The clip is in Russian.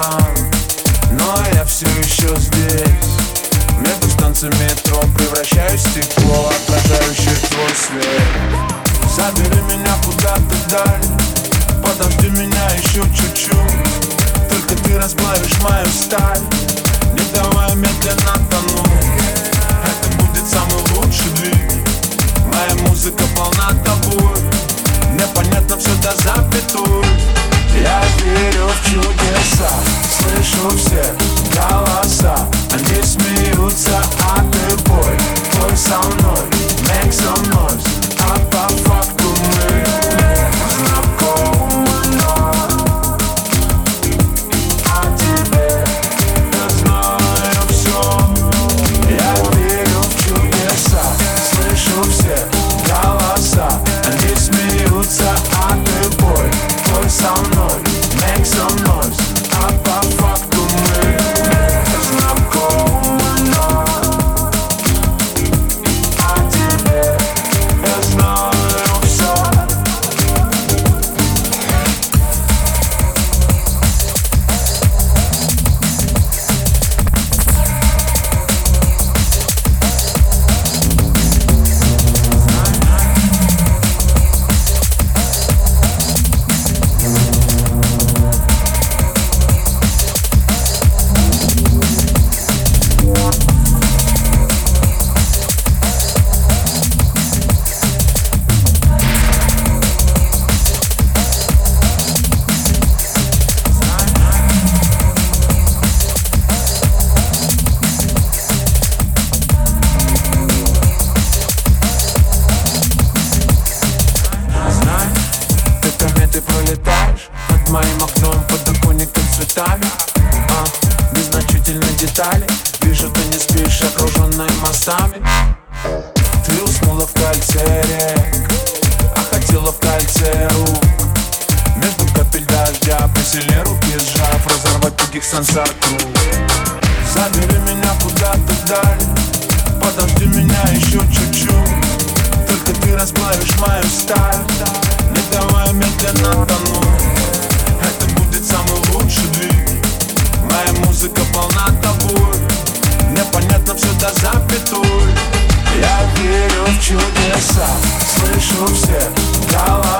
там. Но я все еще здесь. Между станциями метро превращаюсь в стекло Отражающее твой свет. Забери меня куда-то даль Подожди меня еще чуть-чуть. Только ты расплавишь мою сталь. Не давай медленно тонуть. Это будет самый лучший двиг. Моя музыка полна тобой. Непонятно все до запятой. Я верю в чудо чудеса Слышу все голоса цветами а, Незначительные детали. Вижу, ты не спишь, окруженная мостами. Ты уснула в кольце рек А хотела в кольце рук. Между капель дождя Посильнее руки сжав Разорвать тугих сансар круг. Забери меня куда-то вдаль. Подожди меня еще чуть-чуть. Только ты расплавишь мою сталь. Не давай медленно тонуть чудеса. Слышу все голоса